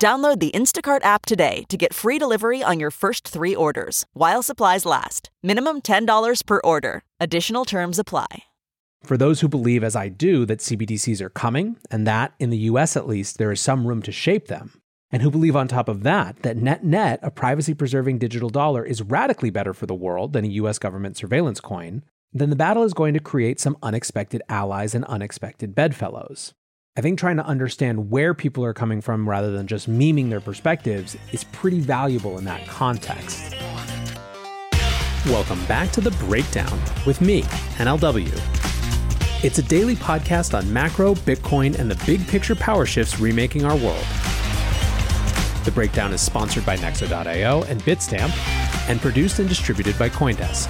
Download the Instacart app today to get free delivery on your first three orders while supplies last. Minimum $10 per order. Additional terms apply. For those who believe, as I do, that CBDCs are coming and that, in the US at least, there is some room to shape them, and who believe on top of that that net net, a privacy preserving digital dollar is radically better for the world than a US government surveillance coin, then the battle is going to create some unexpected allies and unexpected bedfellows. I think trying to understand where people are coming from rather than just memeing their perspectives is pretty valuable in that context. Welcome back to The Breakdown with me, NLW. It's a daily podcast on macro, Bitcoin, and the big picture power shifts remaking our world. The Breakdown is sponsored by Nexo.io and Bitstamp and produced and distributed by Coindesk.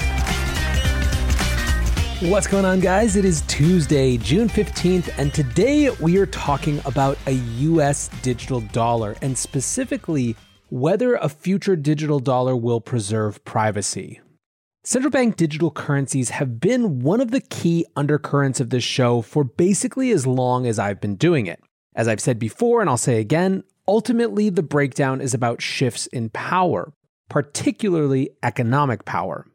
What's going on, guys? It is Tuesday, June 15th, and today we are talking about a US digital dollar and specifically whether a future digital dollar will preserve privacy. Central bank digital currencies have been one of the key undercurrents of this show for basically as long as I've been doing it. As I've said before, and I'll say again, ultimately the breakdown is about shifts in power, particularly economic power.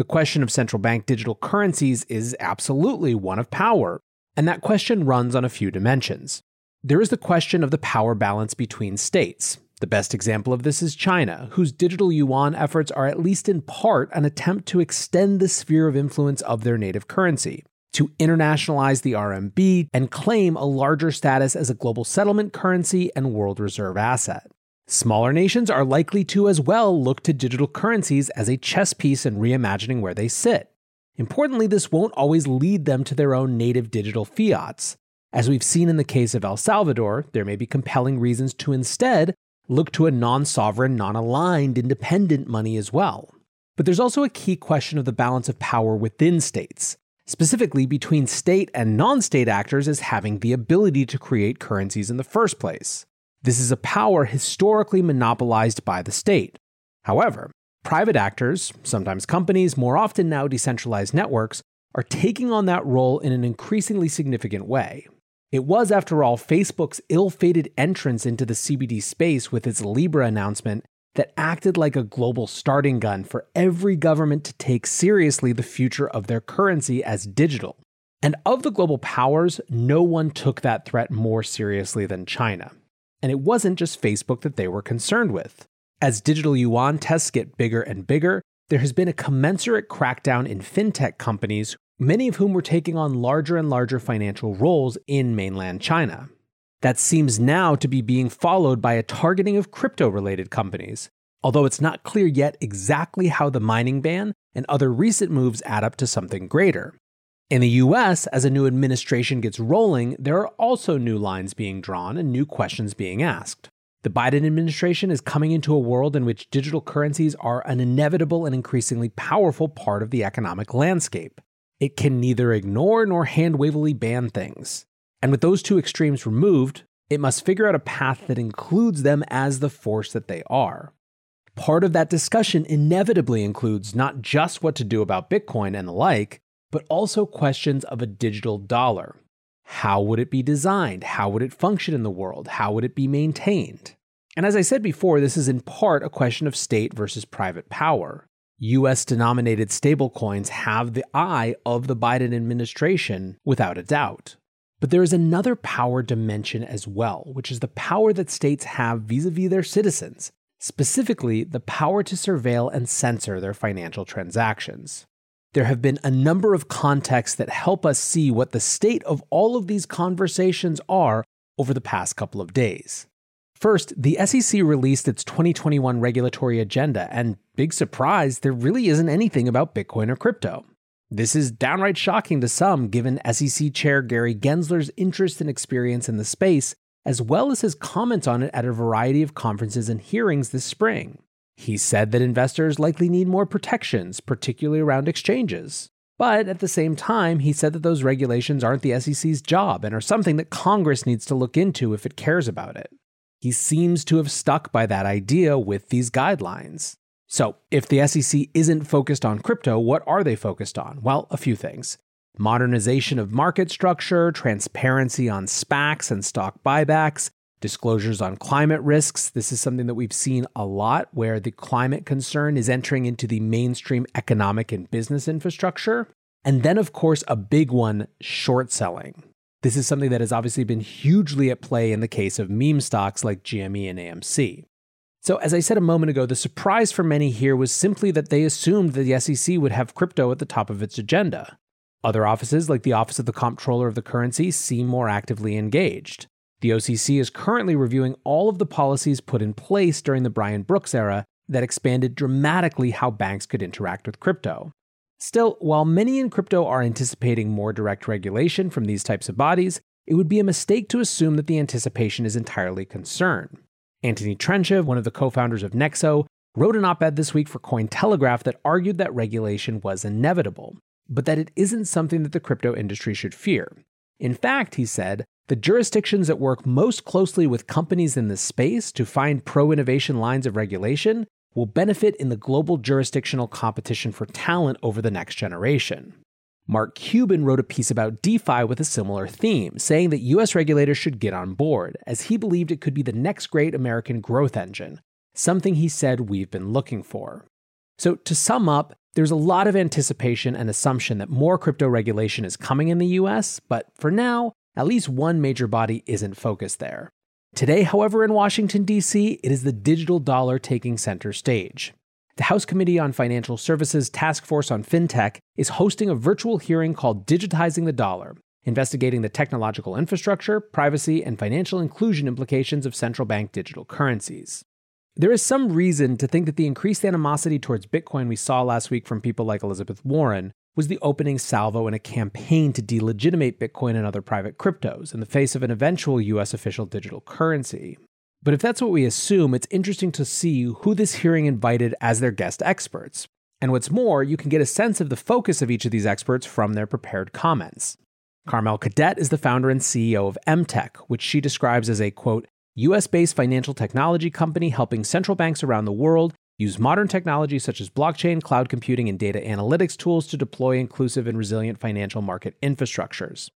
The question of central bank digital currencies is absolutely one of power, and that question runs on a few dimensions. There is the question of the power balance between states. The best example of this is China, whose digital yuan efforts are at least in part an attempt to extend the sphere of influence of their native currency, to internationalize the RMB and claim a larger status as a global settlement currency and world reserve asset. Smaller nations are likely to as well look to digital currencies as a chess piece in reimagining where they sit. Importantly, this won't always lead them to their own native digital fiats. As we've seen in the case of El Salvador, there may be compelling reasons to instead look to a non sovereign, non aligned, independent money as well. But there's also a key question of the balance of power within states, specifically between state and non state actors as having the ability to create currencies in the first place. This is a power historically monopolized by the state. However, private actors, sometimes companies, more often now decentralized networks, are taking on that role in an increasingly significant way. It was, after all, Facebook's ill fated entrance into the CBD space with its Libra announcement that acted like a global starting gun for every government to take seriously the future of their currency as digital. And of the global powers, no one took that threat more seriously than China. And it wasn't just Facebook that they were concerned with. As digital yuan tests get bigger and bigger, there has been a commensurate crackdown in fintech companies, many of whom were taking on larger and larger financial roles in mainland China. That seems now to be being followed by a targeting of crypto related companies, although it's not clear yet exactly how the mining ban and other recent moves add up to something greater. In the US, as a new administration gets rolling, there are also new lines being drawn and new questions being asked. The Biden administration is coming into a world in which digital currencies are an inevitable and increasingly powerful part of the economic landscape. It can neither ignore nor hand wavily ban things. And with those two extremes removed, it must figure out a path that includes them as the force that they are. Part of that discussion inevitably includes not just what to do about Bitcoin and the like, but also questions of a digital dollar. How would it be designed? How would it function in the world? How would it be maintained? And as I said before, this is in part a question of state versus private power. US denominated stablecoins have the eye of the Biden administration without a doubt. But there is another power dimension as well, which is the power that states have vis a vis their citizens, specifically the power to surveil and censor their financial transactions. There have been a number of contexts that help us see what the state of all of these conversations are over the past couple of days. First, the SEC released its 2021 regulatory agenda, and big surprise, there really isn't anything about Bitcoin or crypto. This is downright shocking to some, given SEC Chair Gary Gensler's interest and experience in the space, as well as his comments on it at a variety of conferences and hearings this spring. He said that investors likely need more protections, particularly around exchanges. But at the same time, he said that those regulations aren't the SEC's job and are something that Congress needs to look into if it cares about it. He seems to have stuck by that idea with these guidelines. So, if the SEC isn't focused on crypto, what are they focused on? Well, a few things modernization of market structure, transparency on SPACs and stock buybacks, disclosures on climate risks. This is something that we've seen a lot where the climate concern is entering into the mainstream economic and business infrastructure. And then, of course, a big one short selling. This is something that has obviously been hugely at play in the case of meme stocks like GME and AMC. So, as I said a moment ago, the surprise for many here was simply that they assumed that the SEC would have crypto at the top of its agenda. Other offices, like the Office of the Comptroller of the Currency, seem more actively engaged. The OCC is currently reviewing all of the policies put in place during the Brian Brooks era that expanded dramatically how banks could interact with crypto. Still, while many in crypto are anticipating more direct regulation from these types of bodies, it would be a mistake to assume that the anticipation is entirely concern. Antoni Trenchev, one of the co founders of Nexo, wrote an op ed this week for Cointelegraph that argued that regulation was inevitable, but that it isn't something that the crypto industry should fear. In fact, he said, the jurisdictions that work most closely with companies in this space to find pro innovation lines of regulation will benefit in the global jurisdictional competition for talent over the next generation. Mark Cuban wrote a piece about DeFi with a similar theme, saying that US regulators should get on board, as he believed it could be the next great American growth engine, something he said we've been looking for. So, to sum up, there's a lot of anticipation and assumption that more crypto regulation is coming in the US, but for now, at least one major body isn't focused there. Today, however, in Washington, D.C., it is the digital dollar taking center stage. The House Committee on Financial Services Task Force on FinTech is hosting a virtual hearing called Digitizing the Dollar, investigating the technological infrastructure, privacy, and financial inclusion implications of central bank digital currencies. There is some reason to think that the increased animosity towards Bitcoin we saw last week from people like Elizabeth Warren was the opening salvo in a campaign to delegitimate Bitcoin and other private cryptos in the face of an eventual US official digital currency. But if that's what we assume, it's interesting to see who this hearing invited as their guest experts. And what's more, you can get a sense of the focus of each of these experts from their prepared comments. Carmelle Cadet is the founder and CEO of Emtech, which she describes as a quote, US based financial technology company helping central banks around the world use modern technology such as blockchain, cloud computing, and data analytics tools to deploy inclusive and resilient financial market infrastructures.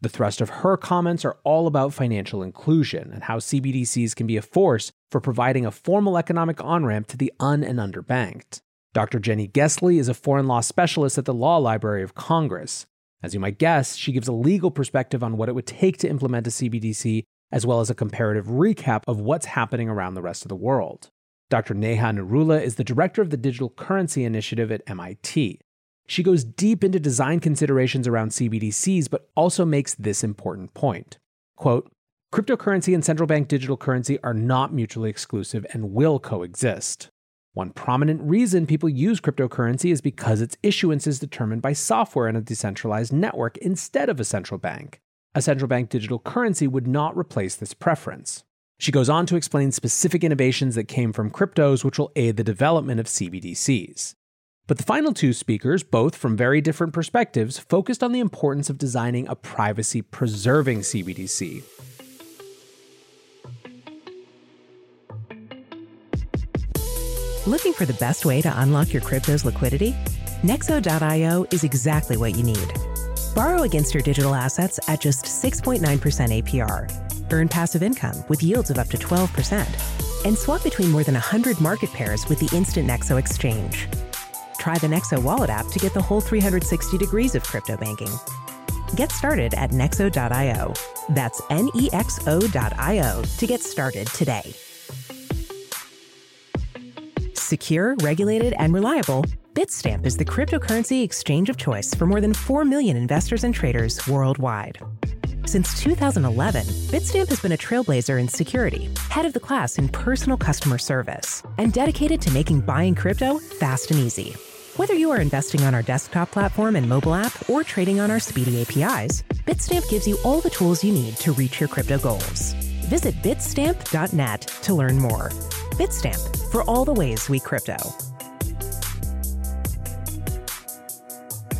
The thrust of her comments are all about financial inclusion and how CBDCs can be a force for providing a formal economic on ramp to the un and underbanked. Dr. Jenny Gesley is a foreign law specialist at the Law Library of Congress. As you might guess, she gives a legal perspective on what it would take to implement a CBDC, as well as a comparative recap of what's happening around the rest of the world. Dr. Neha Narula is the director of the Digital Currency Initiative at MIT. She goes deep into design considerations around CBDCs, but also makes this important point. Quote, Cryptocurrency and central bank digital currency are not mutually exclusive and will coexist. One prominent reason people use cryptocurrency is because its issuance is determined by software in a decentralized network instead of a central bank. A central bank digital currency would not replace this preference. She goes on to explain specific innovations that came from cryptos which will aid the development of CBDCs. But the final two speakers, both from very different perspectives, focused on the importance of designing a privacy preserving CBDC. Looking for the best way to unlock your crypto's liquidity? Nexo.io is exactly what you need. Borrow against your digital assets at just 6.9% APR Earn passive income with yields of up to 12%. And swap between more than 100 market pairs with the Instant Nexo Exchange. Try the Nexo Wallet app to get the whole 360 degrees of crypto banking. Get started at nexo.io. That's N E X O.io to get started today. Secure, regulated, and reliable, Bitstamp is the cryptocurrency exchange of choice for more than 4 million investors and traders worldwide. Since 2011, Bitstamp has been a trailblazer in security, head of the class in personal customer service, and dedicated to making buying crypto fast and easy. Whether you are investing on our desktop platform and mobile app or trading on our speedy APIs, Bitstamp gives you all the tools you need to reach your crypto goals. Visit bitstamp.net to learn more. Bitstamp for all the ways we crypto.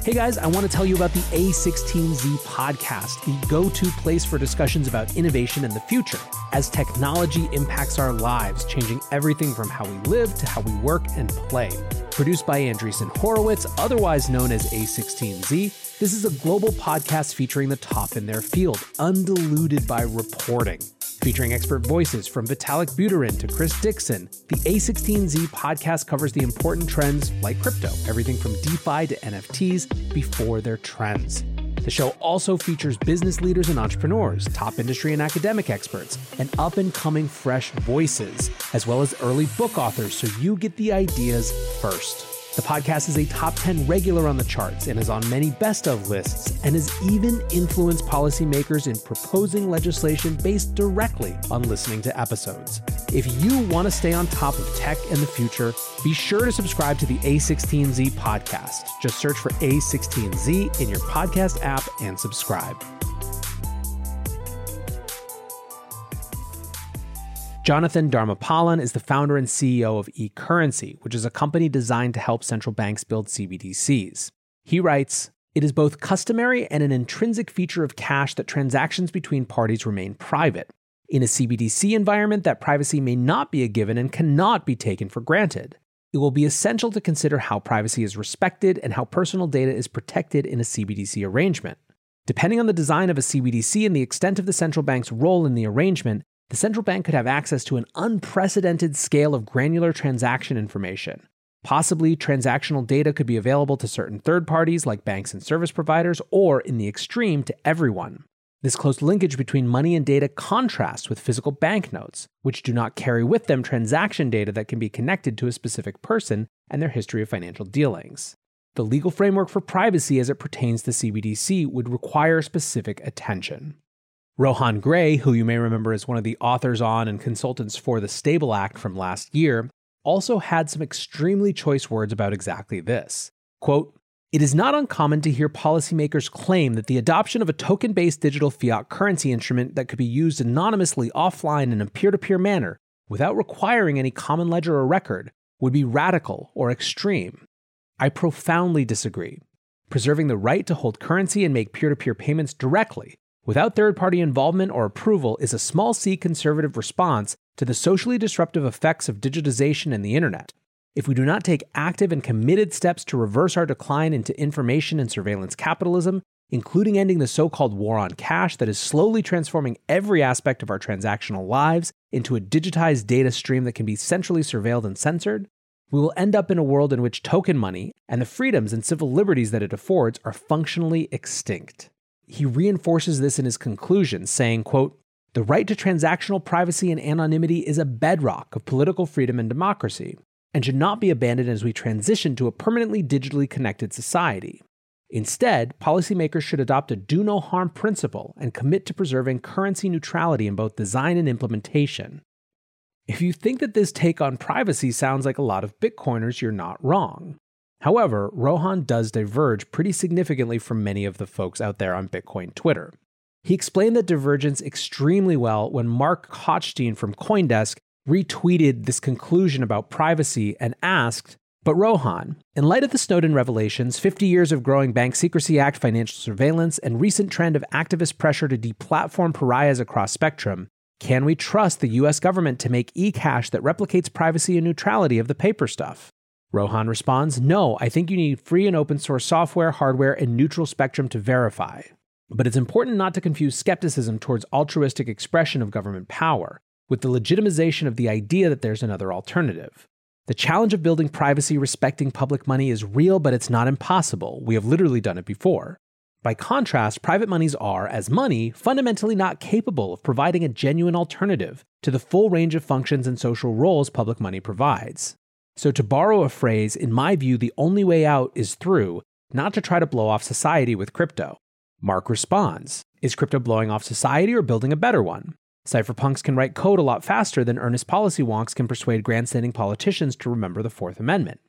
Hey guys, I want to tell you about the A16Z podcast, the go to place for discussions about innovation and the future as technology impacts our lives, changing everything from how we live to how we work and play. Produced by Andreessen Horowitz, otherwise known as A16Z, this is a global podcast featuring the top in their field, undiluted by reporting. Featuring expert voices from Vitalik Buterin to Chris Dixon, the A16Z podcast covers the important trends like crypto, everything from DeFi to NFTs before they're trends. The show also features business leaders and entrepreneurs, top industry and academic experts, and up and coming fresh voices, as well as early book authors so you get the ideas first. The podcast is a top 10 regular on the charts and is on many best of lists and has even influenced policymakers in proposing legislation based directly on listening to episodes. If you want to stay on top of tech and the future, be sure to subscribe to the A16Z podcast. Just search for A16Z in your podcast app and subscribe. Jonathan Dharmapalan is the founder and CEO of eCurrency, which is a company designed to help central banks build CBDCs. He writes, it is both customary and an intrinsic feature of cash that transactions between parties remain private. In a CBDC environment, that privacy may not be a given and cannot be taken for granted. It will be essential to consider how privacy is respected and how personal data is protected in a CBDC arrangement. Depending on the design of a CBDC and the extent of the central bank's role in the arrangement, the central bank could have access to an unprecedented scale of granular transaction information. Possibly, transactional data could be available to certain third parties like banks and service providers, or in the extreme, to everyone. This close linkage between money and data contrasts with physical banknotes, which do not carry with them transaction data that can be connected to a specific person and their history of financial dealings. The legal framework for privacy as it pertains to CBDC would require specific attention. Rohan Grey, who you may remember as one of the authors on and consultants for the Stable Act from last year, also had some extremely choice words about exactly this. Quote, it is not uncommon to hear policymakers claim that the adoption of a token based digital fiat currency instrument that could be used anonymously offline in a peer to peer manner without requiring any common ledger or record would be radical or extreme. I profoundly disagree. Preserving the right to hold currency and make peer to peer payments directly without third party involvement or approval is a small c conservative response to the socially disruptive effects of digitization and the internet. If we do not take active and committed steps to reverse our decline into information and surveillance capitalism, including ending the so called war on cash that is slowly transforming every aspect of our transactional lives into a digitized data stream that can be centrally surveilled and censored, we will end up in a world in which token money and the freedoms and civil liberties that it affords are functionally extinct he reinforces this in his conclusion, saying, quote, the right to transactional privacy and anonymity is a bedrock of political freedom and democracy, and should not be abandoned as we transition to a permanently digitally connected society. Instead, policymakers should adopt a do no harm principle and commit to preserving currency neutrality in both design and implementation. If you think that this take on privacy sounds like a lot of Bitcoiners, you're not wrong. However, Rohan does diverge pretty significantly from many of the folks out there on Bitcoin Twitter. He explained that divergence extremely well when Marc Hochstein from Coindesk retweeted this conclusion about privacy and asked, But Rohan, in light of the Snowden revelations, 50 years of growing Bank Secrecy Act financial surveillance, and recent trend of activist pressure to deplatform pariahs across spectrum, can we trust the US government to make eCash that replicates privacy and neutrality of the paper stuff? Rohan responds, No, I think you need free and open source software, hardware, and neutral spectrum to verify. But it's important not to confuse skepticism towards altruistic expression of government power with the legitimization of the idea that there's another alternative. The challenge of building privacy respecting public money is real, but it's not impossible. We have literally done it before. By contrast, private monies are, as money, fundamentally not capable of providing a genuine alternative to the full range of functions and social roles public money provides. So, to borrow a phrase, in my view, the only way out is through, not to try to blow off society with crypto. Marc responds Is crypto blowing off society or building a better one? Cypherpunks can write code a lot faster than earnest policy wonks can persuade grandstanding politicians to remember the Fourth Amendment.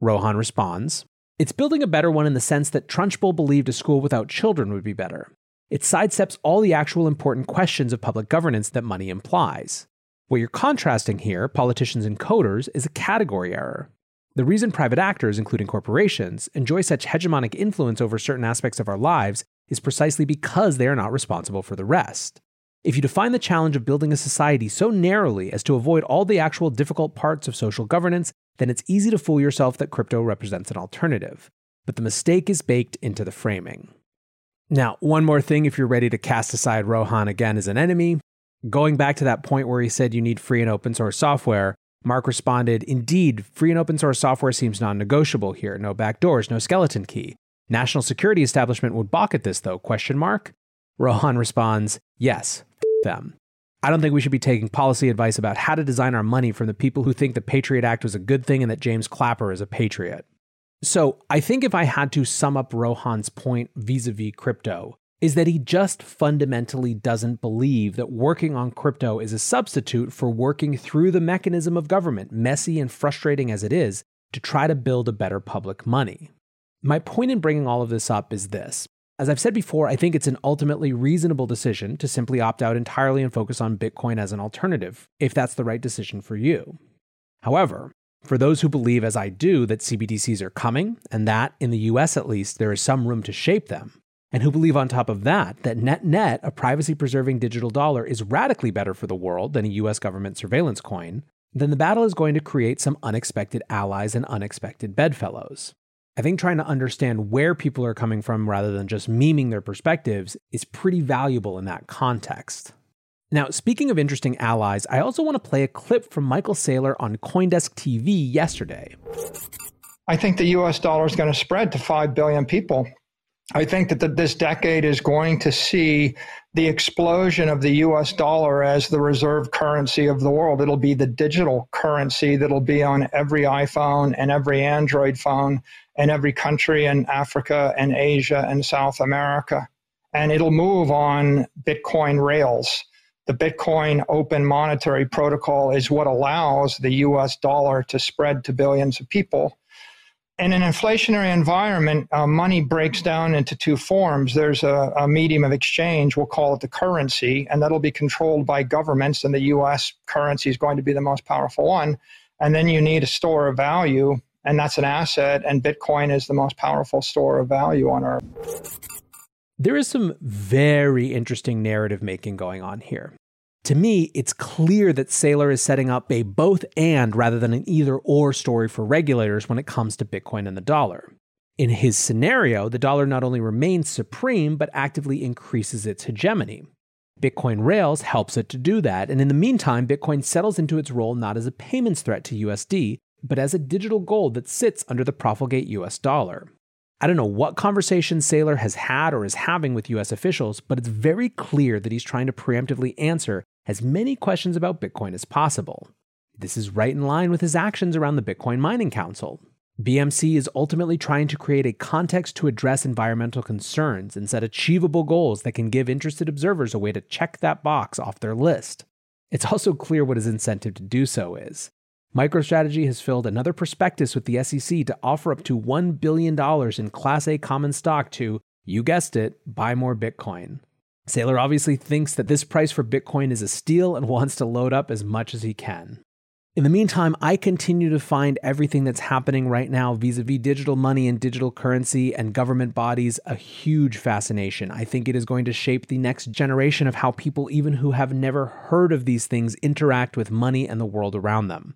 Rohan responds It's building a better one in the sense that Trunchbull believed a school without children would be better. It sidesteps all the actual important questions of public governance that money implies. What you're contrasting here, politicians and coders, is a category error. The reason private actors, including corporations, enjoy such hegemonic influence over certain aspects of our lives is precisely because they are not responsible for the rest. If you define the challenge of building a society so narrowly as to avoid all the actual difficult parts of social governance, then it's easy to fool yourself that crypto represents an alternative. But the mistake is baked into the framing. Now, one more thing if you're ready to cast aside Rohan again as an enemy. Going back to that point where he said you need free and open source software, Marc responded, Indeed, free and open source software seems non negotiable here. No backdoors, no skeleton key. National security establishment would balk at this though, question mark? Rohan responds, Yes, them. I don't think we should be taking policy advice about how to design our money from the people who think the Patriot Act was a good thing and that James Clapper is a patriot. So I think if I had to sum up Rohan's point vis a vis crypto, is that he just fundamentally doesn't believe that working on crypto is a substitute for working through the mechanism of government, messy and frustrating as it is, to try to build a better public money. My point in bringing all of this up is this. As I've said before, I think it's an ultimately reasonable decision to simply opt out entirely and focus on Bitcoin as an alternative, if that's the right decision for you. However, for those who believe, as I do, that CBDCs are coming, and that, in the US at least, there is some room to shape them, and who believe on top of that that net net, a privacy preserving digital dollar is radically better for the world than a US government surveillance coin, then the battle is going to create some unexpected allies and unexpected bedfellows. I think trying to understand where people are coming from rather than just memeing their perspectives is pretty valuable in that context. Now, speaking of interesting allies, I also want to play a clip from Michael Saylor on Coindesk TV yesterday. I think the US dollar is going to spread to 5 billion people. I think that the, this decade is going to see the explosion of the US dollar as the reserve currency of the world. It'll be the digital currency that'll be on every iPhone and every Android phone in every country in Africa and Asia and South America. And it'll move on Bitcoin rails the Bitcoin open monetary protocol is what allows the US dollar to spread to billions of people. In an inflationary environment, uh, money breaks down into two forms. There's a, a, medium of exchange, we'll call it the currency, and that'll be controlled by governments, and the US currency is going to be the most powerful one. And then you need a store of value, and that's an asset, and Bitcoin is the most powerful store of value on earth. There is some very interesting narrative making going on here. To me, it's clear that Saylor is setting up a both and rather than an either or story for regulators when it comes to Bitcoin and the dollar. In his scenario, the dollar not only remains supreme, but actively increases its hegemony. Bitcoin Rails helps it to do that, and in the meantime, Bitcoin settles into its role not as a payments threat to USD, but as a digital gold that sits under the profligate US dollar. I don't know what conversation Saylor has had or is having with US officials, but it's very clear that he's trying to preemptively answer as many questions about Bitcoin as possible. This is right in line with his actions around the Bitcoin Mining Council. BMC is ultimately trying to create a context to address environmental concerns and set achievable goals that can give interested observers a way to check that box off their list. It's also clear what his incentive to do so is. MicroStrategy has filled another prospectus with the SEC to offer up to $1 billion in Class A common stock to, you guessed it, buy more Bitcoin. Saylor obviously thinks that this price for Bitcoin is a steal and wants to load up as much as he can. In the meantime, I continue to find everything that's happening right now vis a vis digital money and digital currency and government bodies a huge fascination. I think it is going to shape the next generation of how people, even who have never heard of these things, interact with money and the world around them.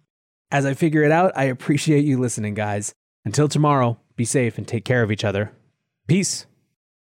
As I figure it out, I appreciate you listening, guys. Until tomorrow, be safe and take care of each other. Peace.